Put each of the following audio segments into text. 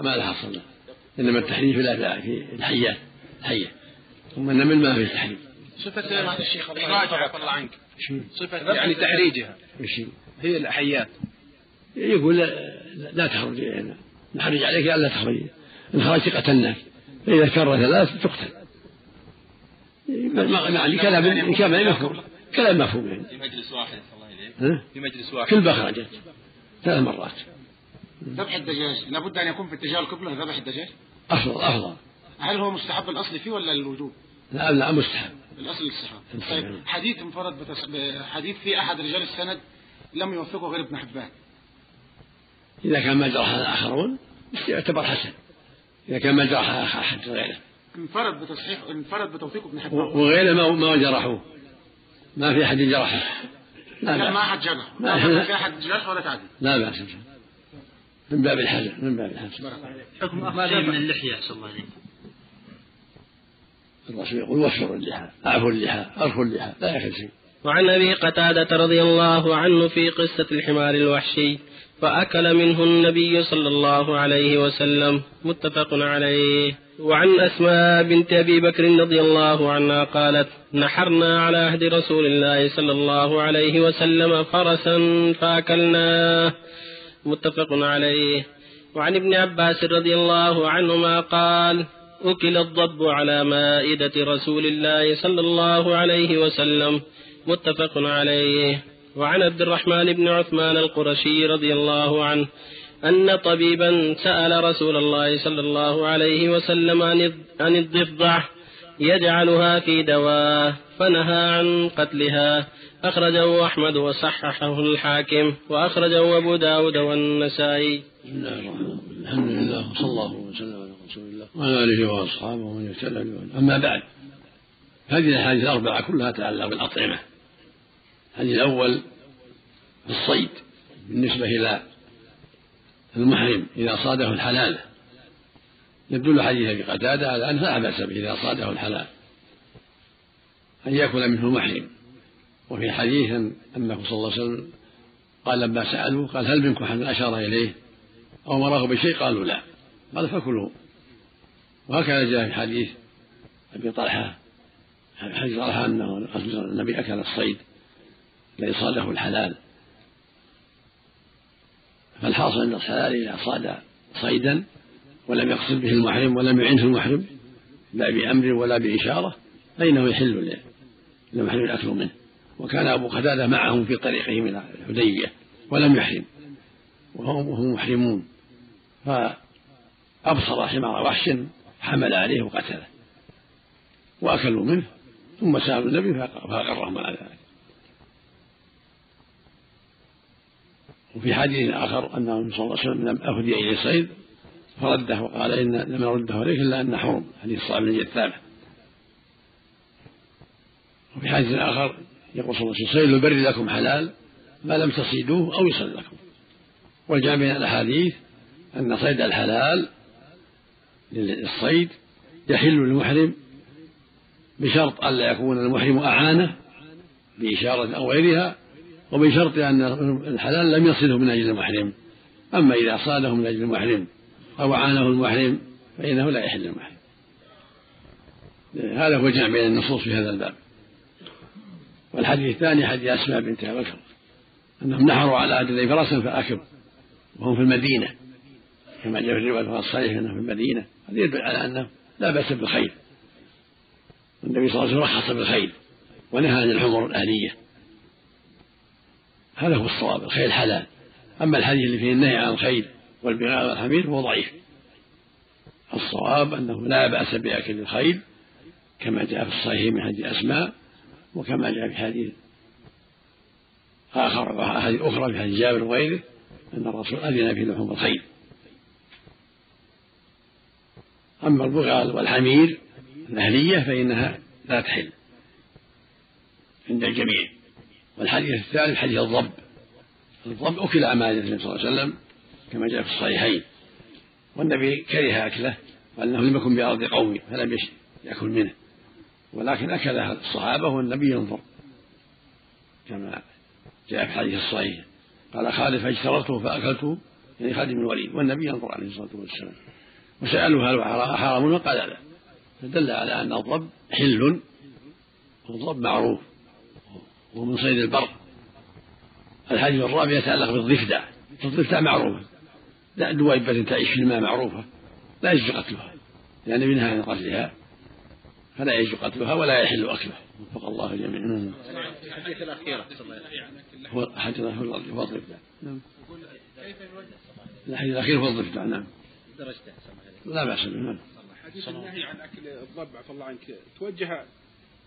ما لها صلة إنما التحريم في الحيات الحية. ثم النمل ما فيه تحريم صفة الشيخ الله عنك. صفة يعني تحريجها. هي الحيات. يقول لا, لا تخرج يعني نحرج عليك ألا تخرجي إن خرجت قتلناك. فإذا كر ثلاث تقتل. يعني كلام كلام مفهوم. كلام مفهوم يعني. في مجلس واحد الله إليك في مجلس واحد. كل خرجت ثلاث مرات. ذبح الدجاج. لابد أن يكون في اتجاه القبلة ذبح الدجاج؟ أفضل أفضل. هل هو مستحب الأصل فيه ولا الوجوب؟ لا لا مستحب. الأصل الاستحباب طيب حديث انفرد بتس... حديث في أحد رجال السند لم يوفقه غير ابن حبان. إذا كان ما جرح الآخرون يعتبر حسن. إذا كان ما جرح أحد غيره. انفرد بتصحيح انفرد بتوثيق ابن حبان. وغيره ما ما جرحوه ما في أحد جرحه. لا, لا ما أحد جرح ما في أحد جرح ولا تعدي لا بأس من باب الحاجة من باب الحاجة حكم أخذ من اللحية صلى الله عليه وسلم الرسول يقول وفروا اللحى أعفوا اللحى أرخوا اللحى لا يخل شيء. وعن أبي قتادة رضي الله عنه في قصة الحمار الوحشي فأكل منه النبي صلى الله عليه وسلم متفق عليه. وعن أسماء بنت أبي بكر رضي الله عنها قالت نحرنا على عهد رسول الله صلى الله عليه وسلم فرسا فأكلناه. متفق عليه. وعن ابن عباس رضي الله عنهما قال أكل الضب على مائدة رسول الله صلى الله عليه وسلم. متفق عليه. وعن عبد الرحمن بن عثمان القرشي رضي الله عنه أن طبيبا سأل رسول الله صلى الله عليه وسلم عن الضفدع يجعلها في دواه فنهى عن قتلها. أخرجه أحمد وصححه الحاكم وأخرجه أبو داود والنسائي. بسم الله الرحمن الرحيم. الحمد لله وصلى الله وسلم على رسول الله وعلى آله وأصحابه ومن يهتدى أما بعد هذه الأحاديث الأربعة كلها تتعلق بالأطعمة. الحديث الأول الصيد بالنسبة إلى المحرم إذا صاده الحلال. يدل حديث أبي قتادة على أنه لا بأس به إذا صاده الحلال. أن يأكل منه المحرم وفي حديث أنه صلى الله عليه وسلم قال لما سألوه قال هل منكم أحد أشار إليه؟ أو مراه بشيء؟ قالوا لا. قال فكلوا. وهكذا جاء في حديث أبي طلحة. حديث طلحة أنه النبي أكل الصيد الذي صاده الحلال. فالحاصل أن الحلال إذا صاد صيدا ولم يقصد به المحرم ولم يعنه المحرم لا بأمر ولا بإشارة فإنه يحل للمحرم الأكل منه. وكان أبو قتادة معهم في طريقه من الحديبية ولم يحرم. وهم محرمون. فأبصر حمار وحش حمل عليه وقتله. وأكلوا منه ثم سألوا النبي فأقرهم على ذلك. وفي حديث آخر أنه صلى الله عليه وسلم لم أهدي إليه صيد فرده وقال إن لم نرده عليك إلا أن حرم حديث صعب بن الثابت وفي حديث آخر يقول صلى الله عليه وسلم صيد البر لكم حلال ما لم تصيدوه أو يصل لكم. والجامع بين الأحاديث أن صيد الحلال للصيد يحل للمحرم بشرط ألا يكون المحرم أعانة بإشارة أو غيرها وبشرط أن الحلال لم يصله من أجل المحرم. أما إذا صاده من أجل المحرم أو عانه المحرم فإنه لا يحل المحرم هذا هو جمع بين النصوص في هذا الباب. والحديث الثاني حديث أسماء بنت أبي بكر. أنهم نحروا على أجل فرسا فأكب وهم في المدينة. كما جاء في الرواية الصحيح أنه في المدينة. هذا يدل على أنه لا بأس بالخيل النبي صلى الله عليه وسلم رخص بالخيل ونهى عن الحمر الأهلية. هذا هو الصواب. الخيل حلال. أما الحديث اللي فيه النهي عن الخيل والبغال والحمير فهو ضعيف. الصواب أنه لا بأس بأكل الخيل كما جاء في الصحيح من حديث أسماء وكما جاء في حديث آخر وأحاديث أخرى في حديث جابر وغيره أن الرسول أذن في لحوم الخيل. أما البغال والحمير الأهلية فإنها لا تحل عند الجميع. والحديث الثالث حديث الضب. الضب أكل أمانة النبي صلى الله عليه وسلم كما جاء في الصحيحين. والنبي كره أكله وأنه لم يكن بأرض قومه فلم يأكل منه. ولكن أكله الصحابة والنبي ينظر كما جاء في الحديث الصحيح. قال خالد فاجترته فأكلته يعني خالد بن الوليد والنبي ينظر عليه الصلاة والسلام. وسألوه هل حرام وقال لا. فدل على أن الضب حل والضب معروف ومن صيد البر. الحديث الرابع يتعلق بالضفدع. الضفدع معروفة لا دويبة تعيش في الماء معروفة. لا يجوز قتلها لأن يعني منها عن قتلها. فلا يجوز قتلها ولا يحل أكلها. وفق الله الجميع نعم. الحديث الأخيرة هو الحديث الأخير. هو الضفدع نعم الحديث الأخير هو الضفدع. نعم. درجته لا بأس به. نعم. حديث النهي عن أكل الضب عفى الله عنك توجه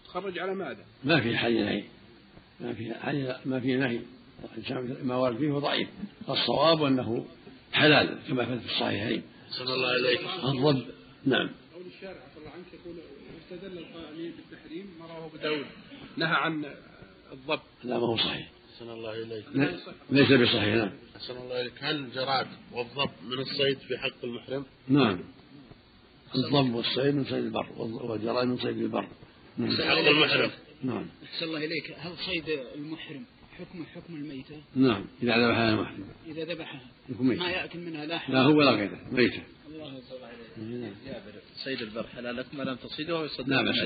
تخرج على ماذا؟ ما في حديث نهي. ما في حديث ما في نهي. ما ورد فيه هو ضعيف. الصواب أنه حلال كما في الصحيحين. صلى الله عليه الضب نعم. قول الشارع عفى الله عنك يقول استدل القائلين بالتحريم ما رواه أبو داود نهى عن الضب لا ما هو صحيح. صلى الله عليك ليس بصحيح نعم. صلى الله عليك هل الجراد والضب من الصيد في حق المحرم؟ نعم. الضب والصيد من صيد البر والجراد من صيد البر. نعم. في حق المحرم. نعم. أحسن الله إليك. هل صيد المحرم حكم حكم الميتة؟ نعم إذا ذبحها المحرم إذا ذبحها. ميتة. ما يأكل منها لا لا هو ولا غيره ميتة. الله عليه جابر صيد البر حلال لكم ما لم تصيده ويصدق لا بأس.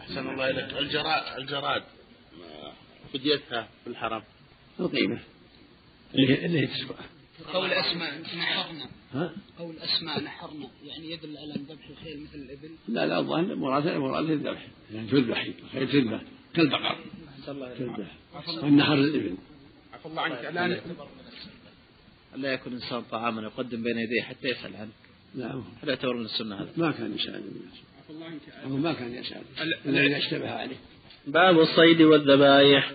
أحسن الله إليك. الجراد الجراد فديتها في الحرم. القيمة اللي اللي تسوى. قول أسماء نحرنا. ها؟ قول أسماء نحرنا. يعني يدل على أن ذبح الخيل مثل الإبل. لا لا الظاهر مراد مراد الذبح يعني تذبح الخيل تذبح. كالبقر. والنحر الإبل. عفى الله عنك. الآن لا. يكون إنسان طعاما يقدم بين يديه حتى يسأل عنه لا هل يعتبر من السنة هذا؟ ما كان يسأل عفى الله عنك. ما كان يسأل إلا إذا اشتبه عليه. باب الصيد والذبائح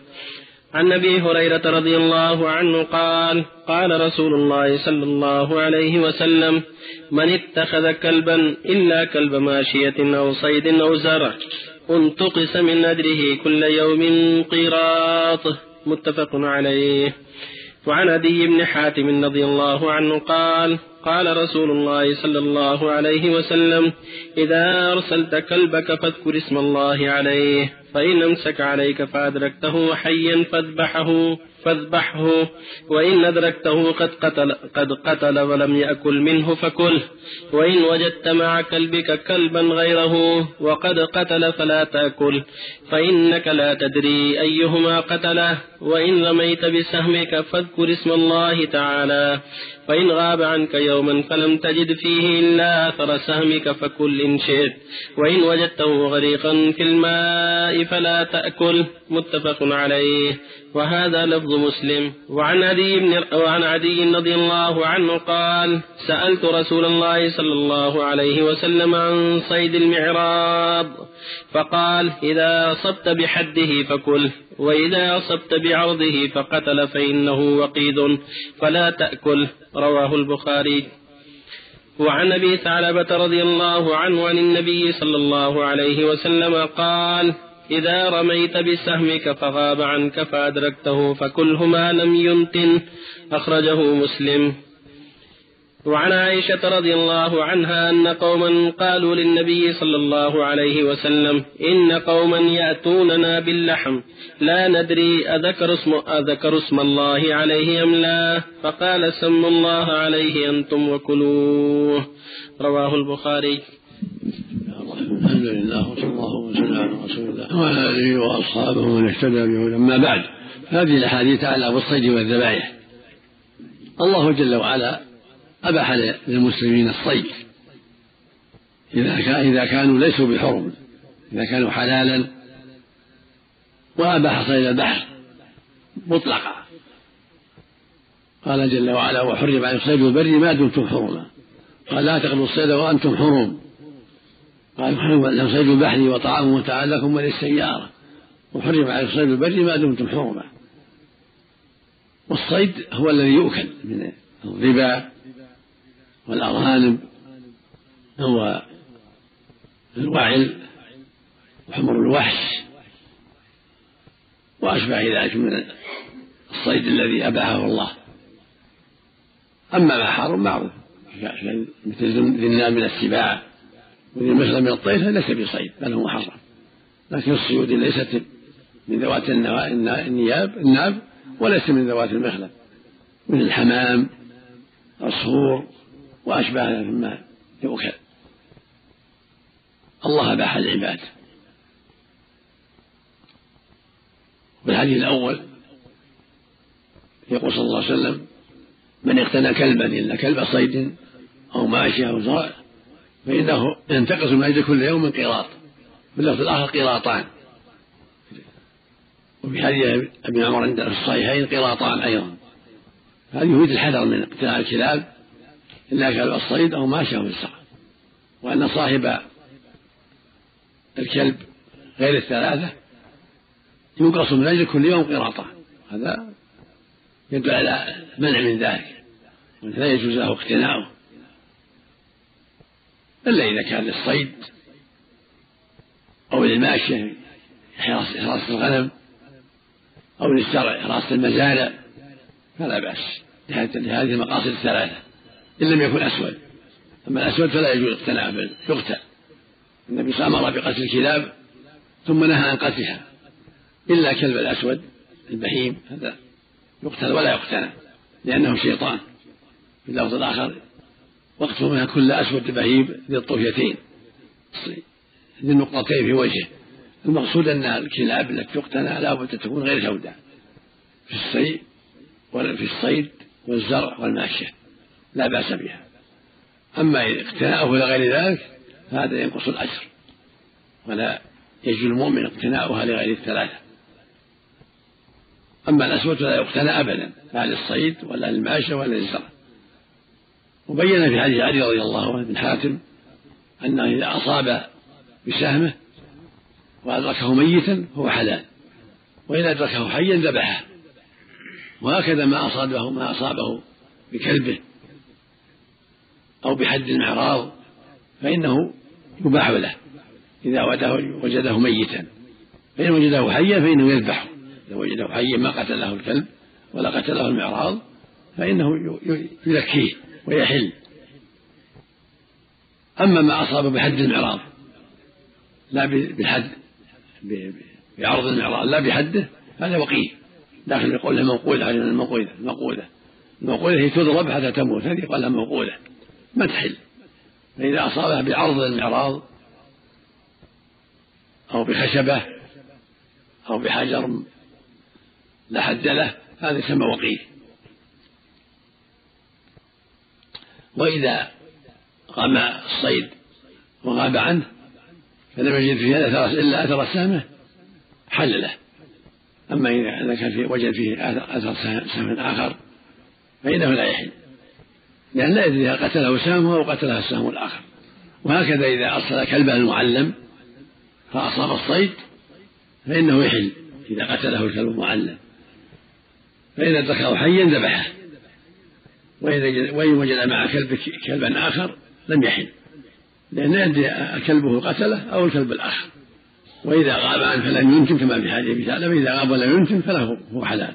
عن أبي هريرة رضي الله عنه قال قال رسول الله صلى الله عليه وسلم من اتخذ كلبا إلا كلب ماشية أو صيد أو زرع. انتقص من ندره كل يوم قيراط. متفق عليه. وعن ابي بن حاتم رضي الله عنه قال قال رسول الله صلى الله عليه وسلم إذا أرسلت كلبك فاذكر اسم الله عليه فإن أمسك عليك فأدركته حيا فاذبحه. فاذبحه وإن أدركته قد قتل, قد قتل ولم يأكل منه فكله وإن وجدت مع كلبك كلبا غيره وقد قتل فلا تأكل فإنك لا تدري أيهما قتله. وإن رميت بسهمك فاذكر اسم الله تعالى. فإن غاب عنك يوما فلم تجد فيه إلا أثر سهمك فكل إن شئت. وإن وجدته غريقا في الماء فلا تأكل. متفق عليه. وهذا لفظ مسلم. وعن عدي بن وعن عدي رضي الله عنه قال سألت رسول الله صلى الله عليه وسلم عن صيد المعراض. فقال إذا أصبت بحده فكل وإذا أصبت بعرضه فقتل فإنه وقيد فلا تأكل رواه البخاري. وعن أبي ثعلبة رضي الله عنه عن النبي صلى الله عليه وسلم قال إذا رميت بسهمك فغاب عنك فأدركته فكله ما لم يمتن أخرجه مسلم. وعن عائشة رضي الله عنها أن قوما قالوا للنبي صلى الله عليه وسلم إن قوما يأتوننا باللحم لا ندري أذكر اسم, أذكر اسم الله عليه أم لا؟ فقال سموا الله عليه أنتم وكلوه. رواه البخاري. الحمد لله وصلى الله وسلم على رسول الله وعلى آله وأصحابه ومن اهتدى به أما بعد هذه الأحاديث تعالى بالصيد والذبائح. الله جل وعلا أباح للمسلمين الصيد. كان إذا كانوا ليسوا بحرم إذا كانوا حلالا وأباح صيد البحر مطلقا. قال جل وعلا وحرم عليكم صيد البر ما دمتم حرما قال لا تقربوا الصيد وأنتم حرم قال حرم صيد البحر وطعامه تعالى لكم وللسيارة. وحرم عليكم صيد البر ما دمتم حرما والصيد هو الذي يؤكل من الربا والأرانب هو الوعل وحمر الوحش وأشبه ذلك من الصيد الذي أباحه الله. أما ما حرم معروف مثل ذي من السباع وإذا مثل من الطير ليس بصيد بل هو محرم. لكن الصيود ليست من ذوات النياب الناب وليس من ذوات المخلب من الحمام عصفور وأشباه مما يؤكل الله أباح العباد. والحديث الأول يقول صلى الله عليه وسلم من اقتنى كلبا إلا كلب صيد أو ماشية أو زرع فإنه ينتقص من أجل كل يوم قيراط. باللفظ الآخر قيراطان. وفي حديث ابن عمر عند في الصحيحين قراطان أيضا. هذا يريد الحذر من اقتناء الكلاب إلا كلب الصيد أو ماشية في الزرع وأن صاحب الكلب غير الثلاثة ينقص من أجل كل يوم قراطة. هذا يدل على منع من ذلك. لا يجوز له اقتناؤه. إلا إذا كان للصيد أو للماشية حراسة الغنم أو للزرع حراسة المزارع فلا بأس. لهذه المقاصد الثلاثة. إن لم يكن أسود. أما الأسود فلا يجوز اقتناء بل يقتل. النبي صلى الله عليه وسلم أمر بقتل الكلاب ثم نهى عن قتلها. إلا كلب الأسود البهيم هذا يقتل ولا يقتنى لأنه شيطان. في اللفظ الآخر واقتلوا كل أسود بهيم ذي الطفيتين ذي النقطتين في وجهه. المقصود أن الكلاب التي تقتنى لا بد تكون غير سوداء في الصيد في الصيد والزرع والماشية. لا بأس بها. أما اقتناؤه لغير ذلك فهذا ينقص الأجر. ولا يجوز المؤمن اقتناؤها لغير الثلاثة. أما الأسود فلا يقتنى أبدا لا للصيد ولا للماشية ولا للزرع. وبين في حديث علي رضي الله عنه بن حاتم أنه إذا أصاب بسهمة وأدركه ميتا فهو حلال. وإن أدركه حيا ذبحه. وهكذا ما أصابه ما أصابه بكلبه. أو بحد المعراض فإنه يباح له. إذا وجده ميتا. فإن وجده حيا فإنه يذبحه إذا وجده حيا ما قتله الكلب ولا قتله المعراض فإنه يزكيه ويحل. أما ما أصاب بحد المعراض لا بحد بعرض المعراض لا بحده هذا وقيه لكن يقول موقولة علينا الموقولة الموقولة الموقولة هي تضرب حتى تموت هذه يقال لها موقولة ما تحل فإذا أصابها بعرض المعراض أو بخشبة أو بحجر لا حد له هذا يسمى وقيه وإذا رمى الصيد وغاب عنه فلم يجد فيه أثر إلا أثر سهمه حل له. أما إذا كان في وجد فيه أثر سهم آخر فإنه لا يحل. لأن لا يدري هل قتله سهمه أو قتله السهم الآخر. وهكذا إذا أرسل كلبا المعلم فأصاب الصيد فإنه يحل إذا قتله الكلب المعلم. فإذا ذكره حيا ذبحه. وإن وجد مع كلب كلبا آخر لم يحل. لأن يدري كلبه قتله أو الكلب الآخر. وإذا غاب عنه فلم يمكن كما في حديث ثعلبة إذا غاب ولم يمكن فله هو حلال.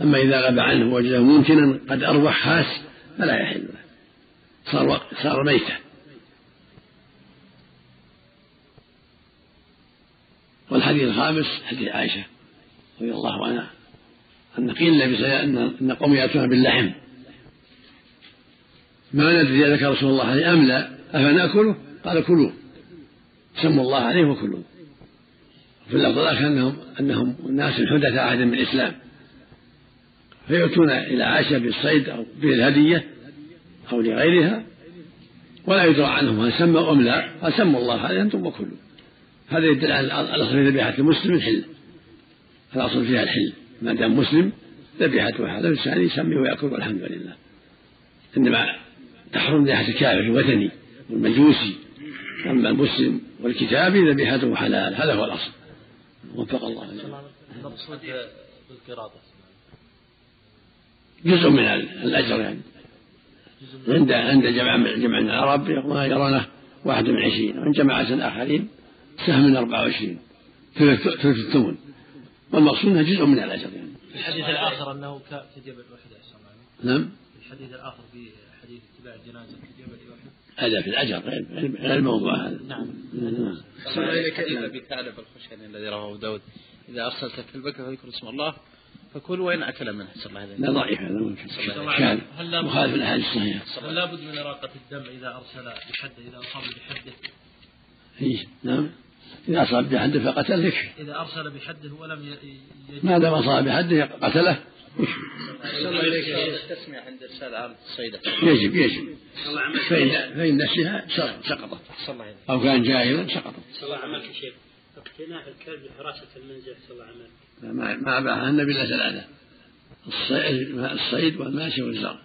أما إذا غاب عنه وجده ممكنا قد أروح خاس فلا يحل. له صار صار ميتا. والحديث الخامس حديث عائشة رضي الله عنها أن قيل النبي أن قوم يأتون باللحم. ما ندري ذكر رسول الله عليه أم لا أفنأكله قال كلوه سموا الله عليه وكلوه في اللفظ الآخر أنهم أنهم ناس حدث عهد من الإسلام فيأتون إلى عائشة بالصيد أو بالهدية أو لغيرها ولا يدرى عنهم هل سموا أم لا. قال سموا الله عليه أنتم وكلوا. هذا يدل على الأصل في ذبيحة المسلم الحل. الأصل فيها الحل. ما دام مسلم ذبيحته هذا الإنسان يسمي ويأكل والحمد لله. إنما تحرم ذبيحة الكافر الوثني والمجوسي. أما المسلم والكتابي ذبيحته حلال. هذا هو الأصل. وفق الله. المقصود بالقراطة جزء من الأجر يعني. عند عند جمع جمع من العرب يرونه واحد من عشرين وعند جماعة آخرين سهم من أربعة وعشرين ثلث الثمن. والمقصود أنها جزء من الأجر يعني. الحديث الآخر أنه كجبل أحد نعم. الحديث الآخر في حديث اتباع الجنازة كجبل أحد هذا في الأجر غير الموضوع هذا. نعم. حديث أبي ثعلب الخشني الذي رواه داود إذا أرسلت كلبك فاذكر اسم الله. فكل وين أكل منه صلى الله عليه لا وسلم ضعيف هذا ممكن. شاذ. هل لابد مخالف الأحاديث الصحيحة هل لابد من إراقة الدم إذا أرسل بحده إذا أصاب بحده إيه نعم. إذا أصاب بحده فقتله يكفي إذا أرسل بحده ولم ي- يجد. ما دام أصاب بحده قتله؟ التسمية عند إرسال الصيدة يجب يجب. فإن فإن نفسها سقطت. صلى الله عليه أو كان جاهلا سقطت. صلى الله عملك يا شيخ اقتناء الكلب لحراسة المنزل صلى الله عملك ما ما باعها النبي إلا ثلاثة الصيد الصيد والماشي والزرع.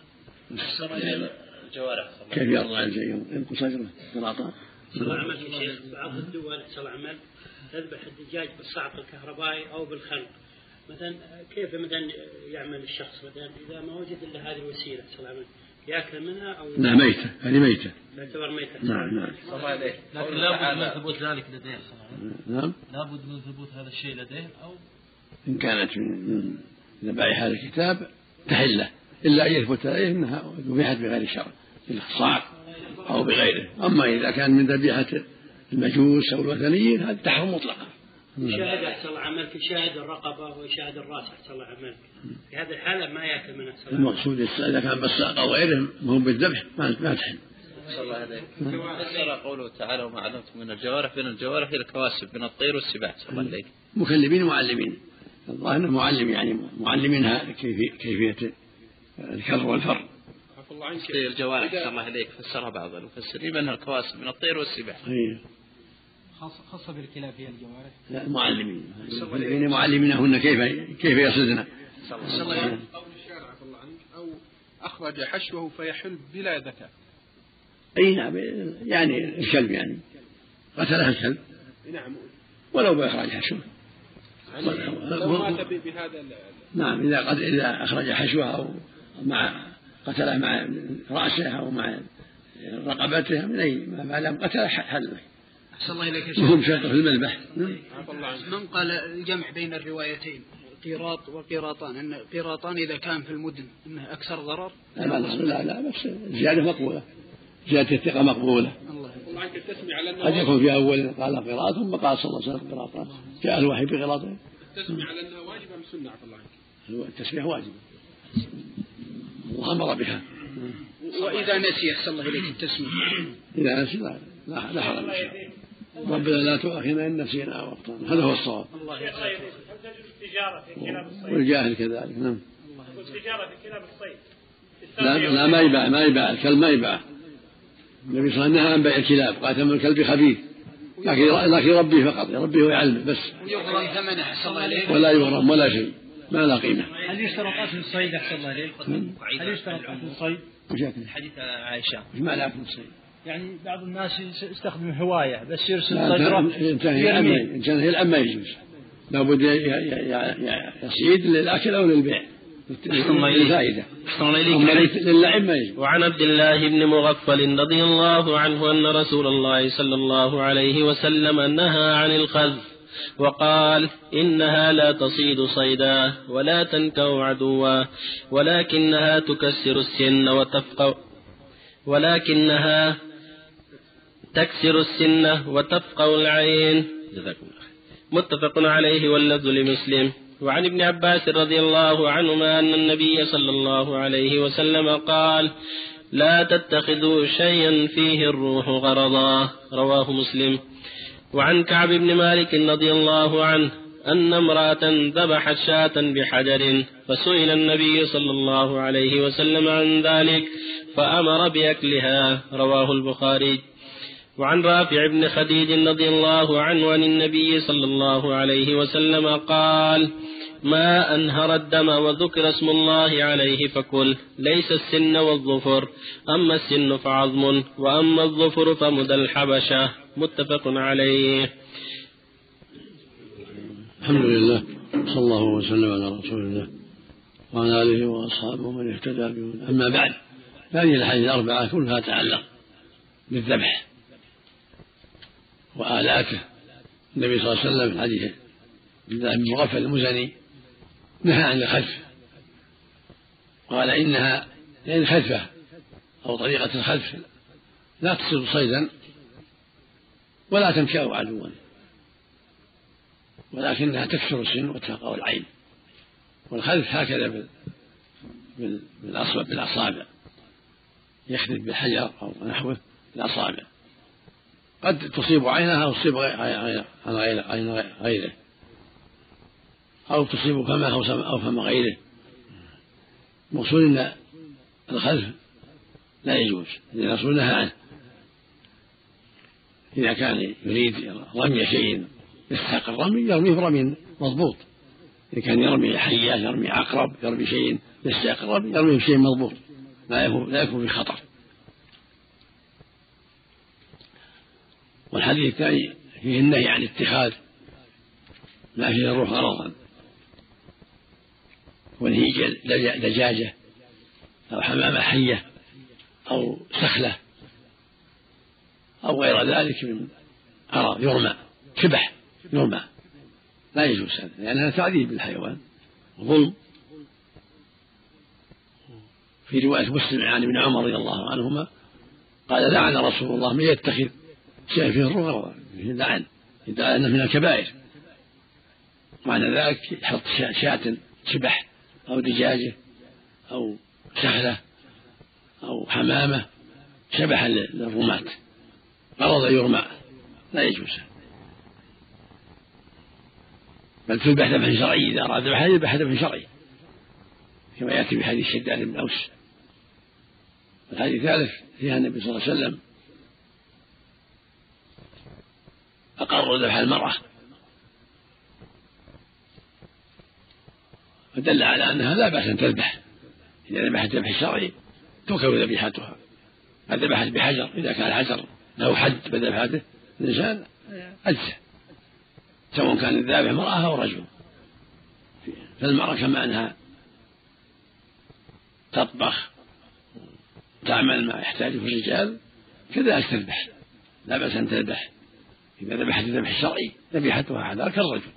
الجوارح كيف يرضى الجيم ينقص أجره الله عملك يا شيخ بعض الدول صلى الله عمل تذبح الدجاج بالصعق الكهربائي أو بالخنق مثلا كيف مثلا يعمل الشخص؟ مثلا إذا ما وجد إلا هذه الوسيلة صلى الله عملك يأكل منها أو لا ميتة. هذه ميتة. تعتبر ميتة. نعم نعم. لكن لابد من ثبوت ذلك لديه صلى الله عليه وسلم. نعم. لابد من ثبوت هذا الشيء لديه أو إن كانت من من ذبائح هذا الكتاب تحله. إلا أن يثبت عليه أنها ذبحت بغير شرع بالصعق أو بغيره. أما إذا كان من ذبيحة المجوس أو الوثنيين هذا تحرم مطلقا. شاهد أحسن الله عملك شاهد الرقبة وشاهد الرأس أحسن الله عملك في هذه الحالة ما يأكل منها صلى الله المقصود إذا كان بالصعق أو غيره ما هو بالذبح ما ما تحل. صلى الله عليه فسر قوله تعالى وما علمتم من الجوارح بين الجوارح إلى الكواسب من الطير والسباع. صلى الله عليه مكلمين ومعلمين. الظاهر أنه معلم يعني معلمينها كيفية, كيفية الكر والفر. عفى الله عنك الجوارح صلى الله عليك فسرها بعض المفسرين بأنها الكواسب من الطير والسباع. أي. خاصة بالكلاب هي الجوارح. لا معلمين. المكلمين معلمينهن كيف كيف يصيدن صلى الله أو الشارع عفى الله عنك. أو أخرج حشوه فيحل بلا ذكاء. أي نعم يعني الكلب يعني. قتله الكلب. نعم. ولو بإخراج حشوه. يعني لو مات بهذا نعم إذا قد إذا أخرج حشوه أو مع قتله مع رأسه أو مع رقبته من اي ما دام قتله حل أحسن الله إليك يا شيخ. شاطر في المذبح. من قال الجمع بين الروايتين؟ قيراط وقيراطان. أن قيراطان إذا كان في المدن أنه أكثر ضرر؟ لا لا لا, لا بس زيادة مقبولة. زيادة الثقة مقبولة. الله التسمية قد أنه يكون في أول قال قراءة ثم قال صلى الله عليه وسلم قراءة جاء الوحي بقراءته التسمية على أنها واجبة من سنة؟ عفى الله عنك. التسبيح واجب. الله أمر بها. وإذا نسي أحسن الله إليك التسمية إذا نسي لا لا حرج. إن شاء الله. ربنا لا تؤاخذنا إن نسينا أو أخطأنا. هذا هو الصواب. الله هل تجوز التجارة في كلاب الصيد؟ والجاهل كذلك نعم. والتجارة في كلاب الصيد. لا لا ما يباع ما يباع. الكلب ما يباع. النبي صلى الله عليه وسلم نهى عن بيع الكلاب قال ثمن الكلب خبيث. لكن لكن يربيه فقط يربيه ويعلمه بس. ويغرم ثمنه أحسن الله ولا يغرم ولا شيء ما له قيمة. هل يشترط في الصيد أحسن الله إليك؟ هل يشترط في الصيد؟ حديث عائشة. وش معنى أكل الصيد؟ يعني بعض الناس يستخدم هواية بس يرسل يلعب يرميه. الإنسان يلعب ما يجوز. لابد يصيد للأكل أو للبيع. للفائدة للعب ما يجوز. وعن عبد الله بن مغفل رضي الله عنه أن رسول الله صلى الله عليه وسلم نهى عن الخذف وقال إنها لا تصيد صيدا ولا تنكو عدوا ولكنها تكسر السن وتفقع ولكنها تكسر السن وتفقع العين. جزاكم الله. متفق عليه واللفظ لمسلم. وعن ابن عباس رضي الله عنهما أن النبي صلى الله عليه وسلم قال لا تتخذوا شيئا فيه الروح غرضا. رواه مسلم. وعن كعب بن مالك رضي الله عنه أن امرأة ذبحت شاة بحجر فسئل النبي صلى الله عليه وسلم عن ذلك فأمر بأكلها. رواه البخاري. وعن رافع بن خديج رضي الله عنه عن النبي صلى الله عليه وسلم قال ما أنهر الدم وذكر اسم الله عليه فكل ليس السن والظفر أما السن فعظم وأما الظفر فمدى الحبشة. متفق عليه. الحمد لله صلى الله وسلم على رسول الله وعلى آله وأصحابه من اهتدى بهداه. أما بعد فهذه الأحاديث الأربعة كلها تتعلق بالذبح. وآلاته. النبي صلى الله عليه وسلم في الله بن مغفل المزني نهى عن الخلف. قال إنها لأن الخلفة أو طريقة الخلف لا تصير صيدا ولا تنكأ عدوا ولكنها تكسر السن وتلقى العين. والخلف هكذا بالأصابع. يخلف بالحجر أو نحوه بالأصابع. قد تصيب عينها أو تصيب عين غيره. أو تصيب فمه أو فم غيره. المقصود أن الخلف لا يجوز لأن الرسول نهى عنه. إذا كان يريد رمي شيء يستحق الرمي يرميه برمي مضبوط. إذا كان يرمي حية يرمي عقرب يرمي شيء يستحق الرمي يرميه بشيء مضبوط. لا يكون لا يكون في خطر والحديث الثاني فيه النهي عن اتخاذ ما فيه الروح غرضا ونهيج دجاجة أو حمامة حية أو سخلة أو غير ذلك من عرض يرمى شبح يرمى. لا يجوز هذا لأنها تعذيب بالحيوان وظلم في رواية مسلم عن ابن عمر رضي الله عنهما قال لعن رسول الله من يتخذ شيء فيه الروح لعن يدعى أنه من الكبائر. معنى ذلك يحط شاة شبح أو دجاجة أو سهلة أو حمامة شبحا للرماة. غرض يرمى لا يجوز. بل تذبح ذبح شرعي إذا أراد ذبحها يذبح ذبح شرعي. كما يأتي في حديث شداد بن أوس. الحديث الثالث فيها النبي صلى الله عليه وسلم أقر ذبح المرأة. فدل على أنها لا بأس أن تذبح. إذا ذبحت ذبح شرعي توكل ذبيحتها. ما ذبحت بحجر إذا كان الحجر له حد بذبحته الإنسان أجزى سواء كان الذابح امرأة أو رجل. فالمرأة كما أنها تطبخ تعمل ما يحتاجه الرجال كذلك تذبح. لا بأس أن تذبح. إذا ذبحت الذبح الشرعي ذبيحتها حلال كالرجل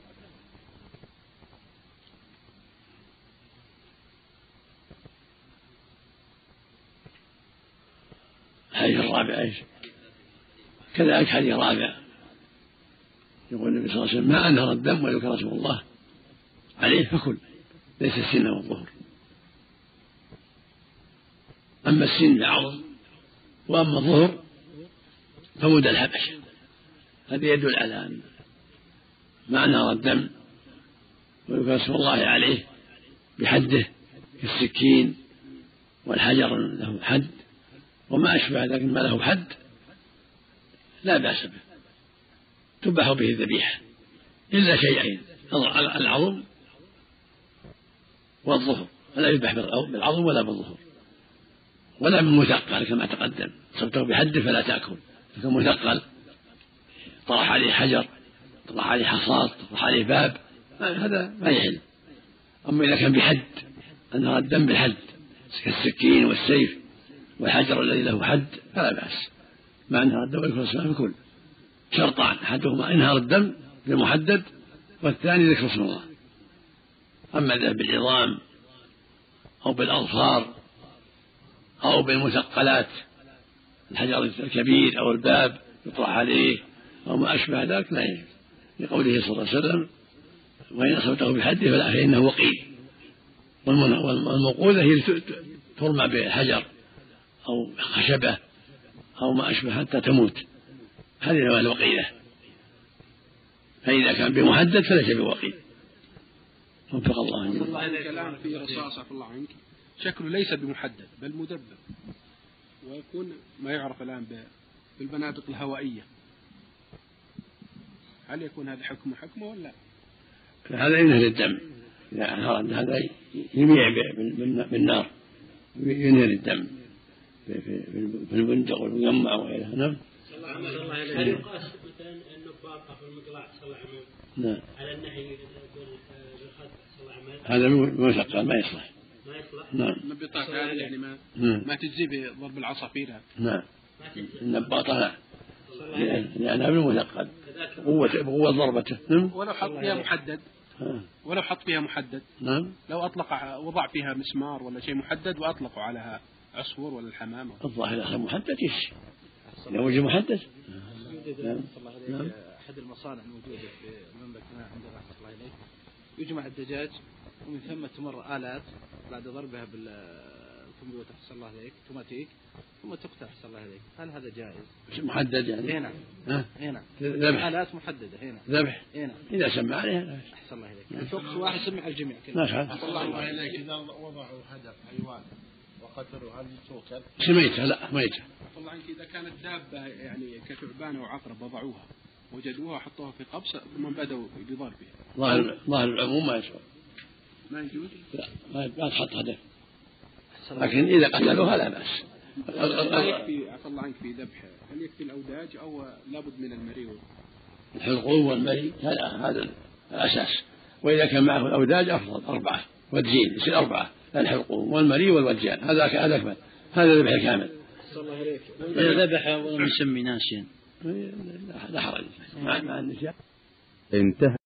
الحديث الرابع إيش؟ كذلك حديث رابع يقول النبي صلى الله عليه وسلم ما أنهر الدم ويذكر رسول الله عليه فكل ليس السن والظهر. أما السن فعظم وأما الظهر فمدى الحبش هذا يدل على ما انهر الدم ويذكر اسم الله عليه بحده كالسكين والحجر له حد وما أشبه ذلك مما له حد لا بأس به تذبح به الذبيحة إلا شيئين العظم والظهر فلا يذبح بالعظم ولا بالظهر ولا بالمثقل كما تقدم صبته بحده فلا تأكل لكن مثقل طرح عليه حجر طرح عليه حصاد طرح عليه باب هذا ما يحل. أما إذا كان بحد أنهر الدم بالحد كالسكين والسيف والحجر الذي له حد فلا بأس. مع أنهار الدم يذكر اسمه في كل. شرطان أحدهما إنهار الدم بالمحدد والثاني ذكر اسم الله. أما الذهب بالعظام أو بالأظفار أو بالمثقلات الحجر الكبير أو الباب يطرح عليه أو ما أشبه ذلك لا يجوز. لقوله صلى الله عليه وسلم وإن أصبته بحده فلا فإنه وقيل. والموقوذه هي ترمى بالحجر أو خشبة أو ما أشبه حتى تموت. هذه نوع الوقيلة. فإذا كان بمحدد فليس بوقيل. وفق الله الله الكلام في رصاص عفى الله عنك شكله ليس بمحدد بل مدبب ويكون ما يعرف الآن بالبنادق الهوائية. هل يكون هذا حكمه حكمه ولا هذا ينهي الدم إذا هذا يميع بالنار ينهي الدم في البندق والمجمع وغيرها. نعم. الله هل يقاس مثلا في المقلاع صلى الله عليه وسلم؟ نعم. على النهي بالخد صلى الله عليه وسلم. هذا مشقة ما يصلح. ما يصلح؟ نعم. يعني ما نعم. ما تجزي بضرب العصافير نعم. النباطة لا. لأنها بالمثقل قوة قوة ضربته نعم ولو حط فيها محدد. ولو حط فيها محدد. نعم. لو أطلق وضع فيها مسمار ولا شيء محدد وأطلقوا عليها عصفور ولا الحمام. الظاهر أخذ محدد يش إذا وجه محدد. نعم. أحد المصانع الموجودة في المملكة عندنا رحمة الله إليه يجمع الدجاج ومن ثم تمر آلات بعد ضربها بالكمبيوتر أحسن الله عليك اوتوماتيك ثم تقتل أحسن الله عليك هل هذا جائز؟ محدد يعني؟ اي نعم ها؟ اي نعم ذبح. آلات محددة اي نعم ذبح. اي نعم إذا سمع عليها. أحسن الله عليك يعني شخص واحد سمع الجميع فعل الله. إليك. إذا وضعوا هدف حيوان وقتلوا هل توكل؟ سميتها لا ميتة الله عنك إذا كانت دابة يعني كثعبان أو عقرب وضعوها وجدوها وحطوها في قبس ثم بدأوا بضربها. ظاهر ظاهر العموم ما يسوى ما يجوز؟ لا ما تحط هدف. لكن إذا قتلوها لا بأس. هل يكفي عفى الله عنك في ذبح هل يكفي الأوداج أو لابد من المريء الحلقوم والمري هذا هذا الأساس. وإذا كان معه الأوداج أفضل أربعة. والجين يصير أربعة. الحلقوم والمري والوجان هذا هذا أكمل. هذا ذبح كامل. إذا ذبح ولم يسمي ناسيا لا حرج. مع مع النساء انتهى.